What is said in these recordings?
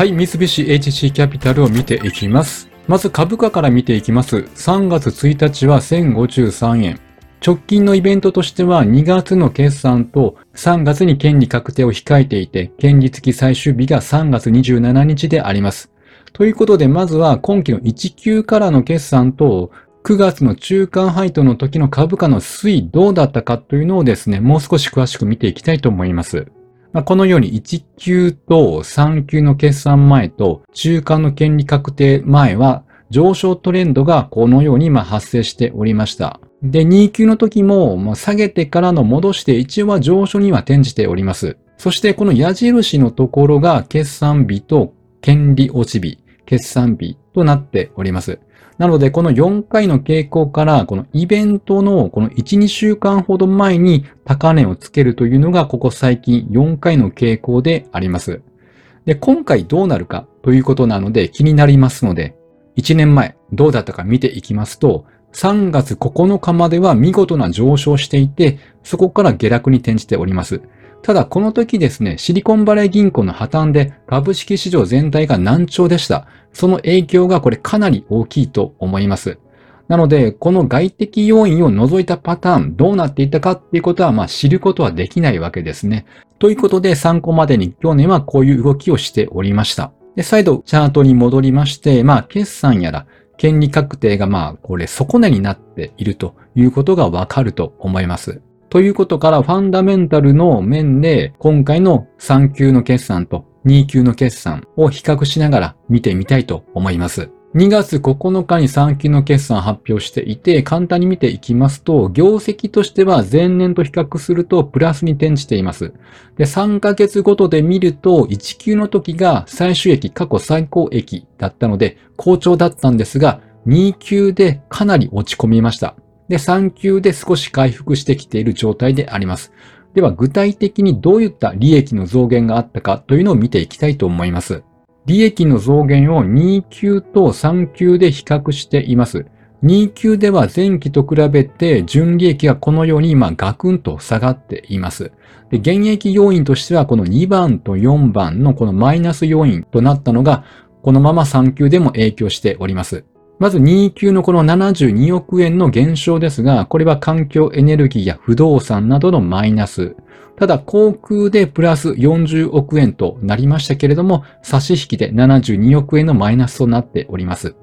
はい、三菱 HC キャピタルを見ていきます。まず株価から見ていきます。3月1日は1053円。直近のイベントとしては2月の決算と3月に権利確定を控えていて、権利付き最終日が3月27日であります。ということで、まずは今期の1級からの決算と9月の中間配当の時の株価の推移どうだったかというのをですね、もう少し詳しく見ていきたいと思います。まあ、このように1級と3級の決算前と中間の権利確定前は上昇トレンドがこのように発生しておりました。で、2級の時も下げてからの戻して一応は上昇には転じております。そしてこの矢印のところが決算日と権利落ち日、決算日となっております。なので、この4回の傾向から、このイベントのこの1、2週間ほど前に高値をつけるというのが、ここ最近4回の傾向であります。で、今回どうなるかということなので気になりますので、1年前どうだったか見ていきますと、3月9日までは見事な上昇していて、そこから下落に転じております。ただこの時ですね、シリコンバレー銀行の破綻で株式市場全体が難聴でした。その影響がこれかなり大きいと思います。なので、この外的要因を除いたパターン、どうなっていたかっていうことは、まあ知ることはできないわけですね。ということで、参考までに去年はこういう動きをしておりました。で、再度チャートに戻りまして、まあ決算やら、権利確定がまあこれ底値になっているということがわかると思います。ということから、ファンダメンタルの面で、今回の3級の決算と2級の決算を比較しながら見てみたいと思います。2月9日に3級の決算発表していて、簡単に見ていきますと、業績としては前年と比較するとプラスに転じています。で、3ヶ月ごとで見ると、1級の時が最終益過去最高益だったので、好調だったんですが、2級でかなり落ち込みました。で、3級で少し回復してきている状態であります。では、具体的にどういった利益の増減があったかというのを見ていきたいと思います。利益の増減を2級と3級で比較しています。2級では前期と比べて純利益がこのように今ガクンと下がっています。で、現役要因としてはこの2番と4番のこのマイナス要因となったのがこのまま3級でも影響しております。まず2級のこの72億円の減少ですが、これは環境エネルギーや不動産などのマイナス。ただ、航空でプラス40億円となりましたけれども、差し引きで72億円のマイナスとなっております。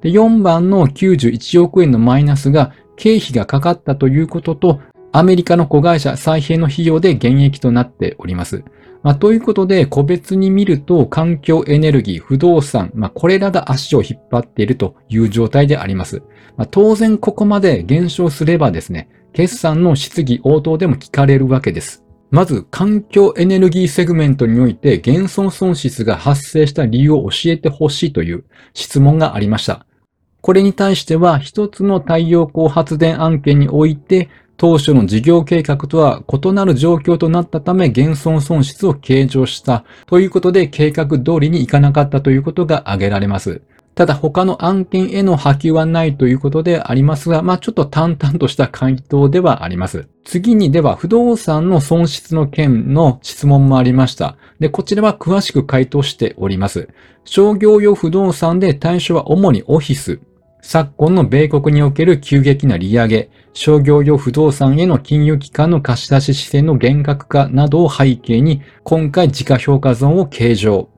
で、4番の91億円のマイナスが経費がかかったということと、アメリカの子会社再編の費用で減益となっております。まあ、ということで、個別に見ると、環境エネルギー、不動産、まあ、これらが足を引っ張っているという状態であります。まあ、当然、ここまで減少すればですね、決算の質疑応答でも聞かれるわけです。まず、環境エネルギーセグメントにおいて、減損損失が発生した理由を教えてほしいという質問がありました。これに対しては、一つの太陽光発電案件において、当初の事業計画とは異なる状況となったため減損損失を計上したということで計画通りにいかなかったということが挙げられます。ただ他の案件への波及はないということでありますが、まあちょっと淡々とした回答ではあります。次にでは不動産の損失の件の質問もありました。で、こちらは詳しく回答しております。商業用不動産で対象は主にオフィス、昨今の米国における急激な利上げ、商業用不動産への金融機関の貸し出し姿勢の厳格化などを背景に、今回時価評価損を計上。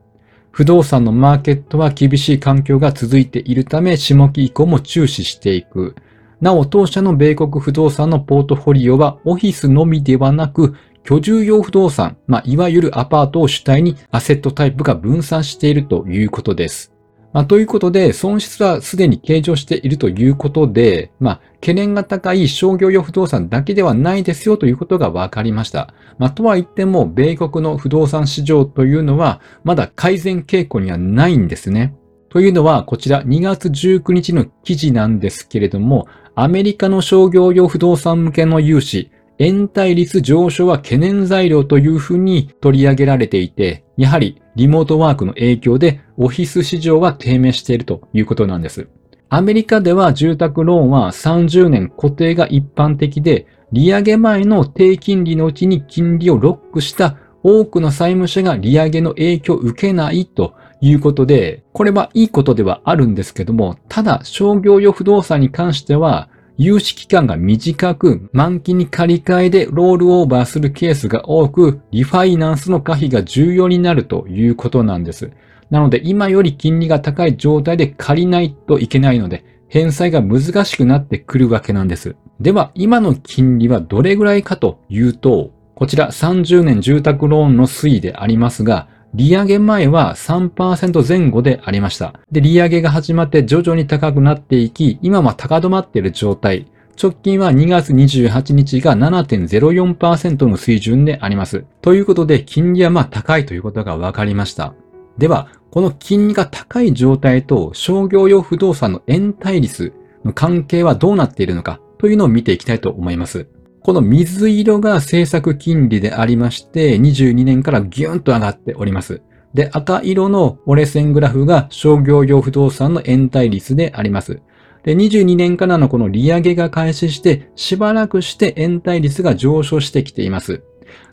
不動産のマーケットは厳しい環境が続いているため、下期以降も注視していく。なお、当社の米国不動産のポートフォリオはオフィスのみではなく、居住用不動産、まあ、いわゆるアパートを主体にアセットタイプが分散しているということです。まあ、ということで、損失はすでに計上しているということで、まあ、懸念が高い商業用不動産だけではないですよということが分かりました。まあ、とは言っても、米国の不動産市場というのは、まだ改善傾向にはないんですね。というのは、こちら2月19日の記事なんですけれども、アメリカの商業用不動産向けの融資、延滞率上昇は懸念材料というふうに取り上げられていて、やはりリモートワークの影響でオフィス市場は低迷しているということなんです。アメリカでは住宅ローンは30年固定が一般的で、利上げ前の低金利のうちに金利をロックした多くの債務者が利上げの影響を受けないということで、これはいいことではあるんですけども、ただ商業用不動産に関しては、融資期間が短く、満期に借り換えでロールオーバーするケースが多く、リファイナンスの可否が重要になるということなんです。なので今より金利が高い状態で借りないといけないので、返済が難しくなってくるわけなんです。では、今の金利はどれぐらいかというと、こちら30年住宅ローンの推移でありますが、利上げ前は3%前後でありました。で、利上げが始まって徐々に高くなっていき、今は高止まっている状態。直近は2月28日が7.04%の水準であります。ということで、金利はまあ高いということが分かりました。では、この金利が高い状態と商業用不動産の円対率の関係はどうなっているのかというのを見ていきたいと思います。この水色が政策金利でありまして、22年からギューンと上がっております。で、赤色の折れ線グラフが商業用不動産の円対率であります。で、22年からのこの利上げが開始して、しばらくして円対率が上昇してきています。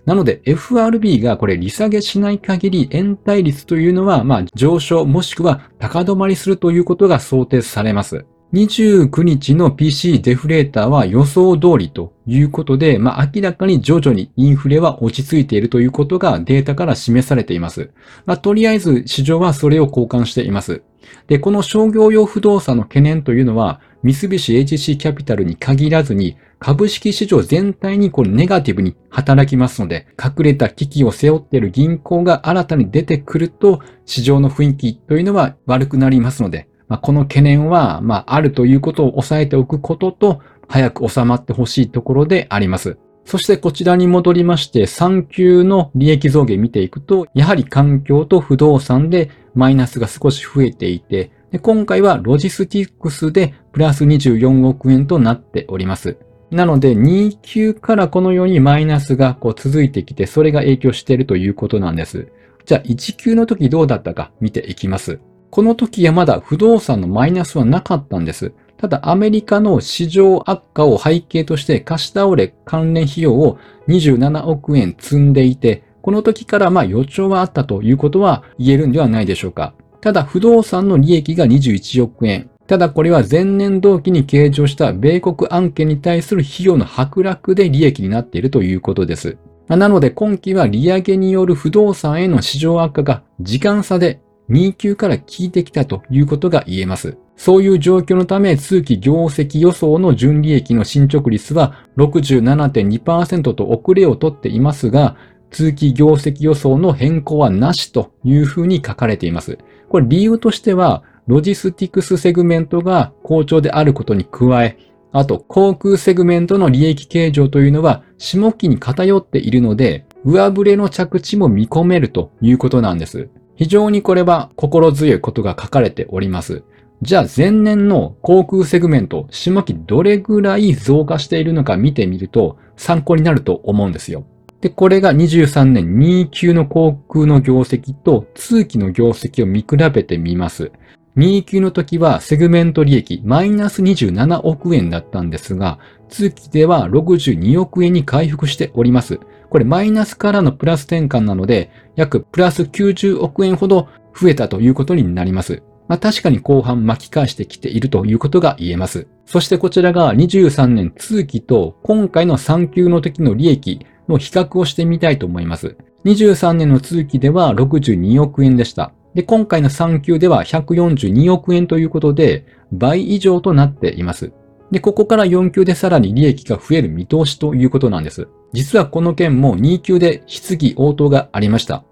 なので FRB がこれ利下げしない限り円対率というのはまあ上昇もしくは高止まりするということが想定されます。29日の PC デフレーターは予想通りということで、まあ、明らかに徐々にインフレは落ち着いているということがデータから示されています。まあ、とりあえず市場はそれを交換しています。で、この商業用不動産の懸念というのは、三菱 HC キャピタルに限らずに、株式市場全体にこれネガティブに働きますので、隠れた危機を背負っている銀行が新たに出てくると、市場の雰囲気というのは悪くなりますので、まあ、この懸念は、まあ、あるということを抑えておくことと、早く収まってほしいところであります。そしてこちらに戻りまして、3級の利益増減見ていくと、やはり環境と不動産でマイナスが少し増えていて、で今回はロジスティックスでプラス24億円となっております。なので、2級からこのようにマイナスがこう続いてきて、それが影響しているということなんです。じゃあ、1級の時どうだったか見ていきます。この時はまだ不動産のマイナスはなかったんです。ただアメリカの市場悪化を背景として貸し倒れ関連費用を27億円積んでいて、この時からまあ予兆はあったということは言えるんではないでしょうか。ただ不動産の利益が21億円。ただこれは前年同期に計上した米国案件に対する費用の剥落で利益になっているということです。なので今期は利上げによる不動産への市場悪化が時間差で2Qから効いてきたということが言えます。そういう状況のため、通期業績予想の純利益の進捗率は67.2%と遅れをとっていますが、通期業績予想の変更はなしというふうに書かれています。これ理由としては、ロジスティクスセグメントが好調であることに加え、あと航空セグメントの利益計上というのは下期に偏っているので、上振れの着地も見込めるということなんです。非常にこれは心強いことが書かれております。じゃあ前年の航空セグメント、下期どれぐらい増加しているのか見てみると参考になると思うんですよ。で、これが23年2級の航空の業績と通期の業績を見比べてみます。2級の時はセグメント利益マイナス27億円だったんですが、通期では62億円に回復しております。これマイナスからのプラス転換なので、約プラス90億円ほど増えたということになります。まあ、確かに後半巻き返してきているということが言えます。そしてこちらが23年通期と今回の3級の時の利益の比較をしてみたいと思います。23年の通期では62億円でした。で、今回の3級では142億円ということで倍以上となっています。で、ここから4級でさらに利益が増える見通しということなんです。実はこの件も2級で質疑応答がありました。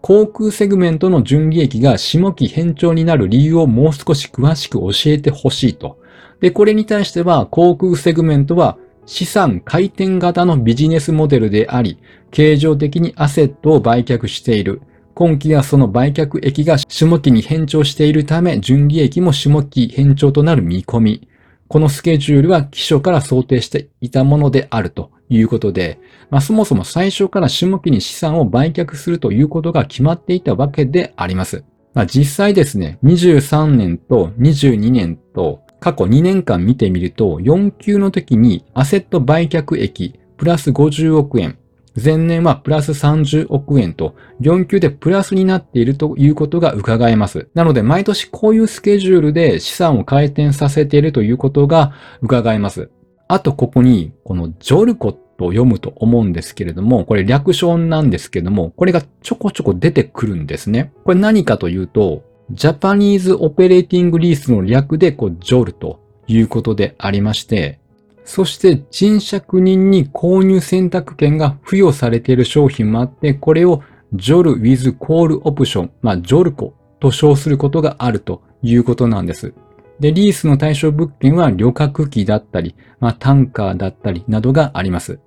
航空セグメントの純利益が下期変調になる理由をもう少し詳しく教えてほしいと。で、これに対しては航空セグメントは資産回転型のビジネスモデルであり、経常的にアセットを売却している。今期はその売却益が下期に変調しているため、純利益も下期変調となる見込み。このスケジュールは基礎から想定していたものであるということで、まあ、そもそも最初から下期に資産を売却するということが決まっていたわけであります。まあ、実際ですね、23年と22年と過去2年間見てみると、4級の時にアセット売却益プラス50億円、前年はプラス30億円と、4級でプラスになっているということが伺えます。なので、毎年こういうスケジュールで資産を回転させているということが伺えます。あと、ここに、この JOLCO と読むと思うんですけれども、これ略称なんですけども、これがちょこちょこ出てくるんですね。これ何かというと、 Japanese Operating Lease の略で、こう、 JOL ということでありまして、そして賃借人に購入選択権が付与されている商品もあって、これを JOL with Call Option、まあ、 JOLCO と称することがあるということなんです。で、リースの対象物件は旅客機だったり、まあ、タンカーだったりなどがあります。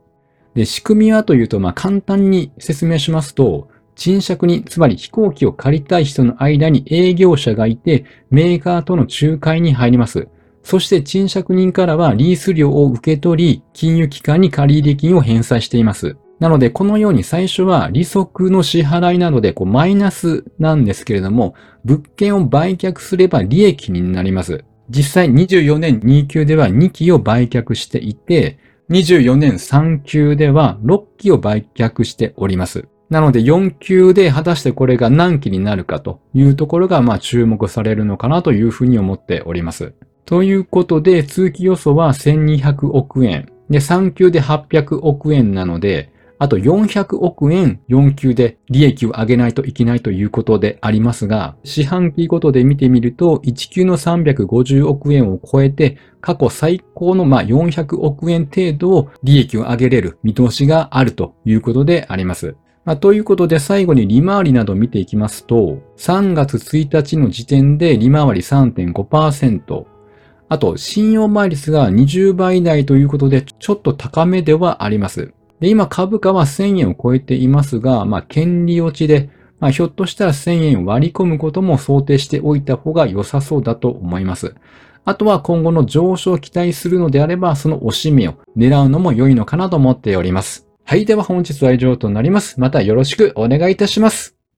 で、仕組みはというと、まあ、簡単に説明しますと、賃借に、つまり飛行機を借りたい人の間に営業者がいて、メーカーとの仲介に入ります。そして賃借人からはリース料を受け取り、金融機関に借入金を返済しています。なので、このように最初は利息の支払いなどでこうマイナスなんですけれども、物件を売却すれば利益になります。実際24年2級では2期を売却していて、24年3級では6期を売却しております。なので4級で果たしてこれが何期になるかというところがまあ注目されるのかなというふうに思っております。ということで、通期予想は1200億円。で、3級で800億円なので、あと400億円4級で利益を上げないといけないということでありますが、四半期ごとで見てみると、1級の350億円を超えて、過去最高のま400億円程度を利益を上げれる見通しがあるということであります。まあ、ということで最後に利回りなど見ていきますと、3月1日の時点で利回り3.5%、あと、信用倍率が20倍台ということで、ちょっと高めではあります。で、今株価は1000円を超えていますが、まあ、権利落ちで、まあ、ひょっとしたら1000円割り込むことも想定しておいた方が良さそうだと思います。あとは今後の上昇を期待するのであれば、その押し目を狙うのも良いのかなと思っております。はい。では本日は以上となります。またよろしくお願いいたします。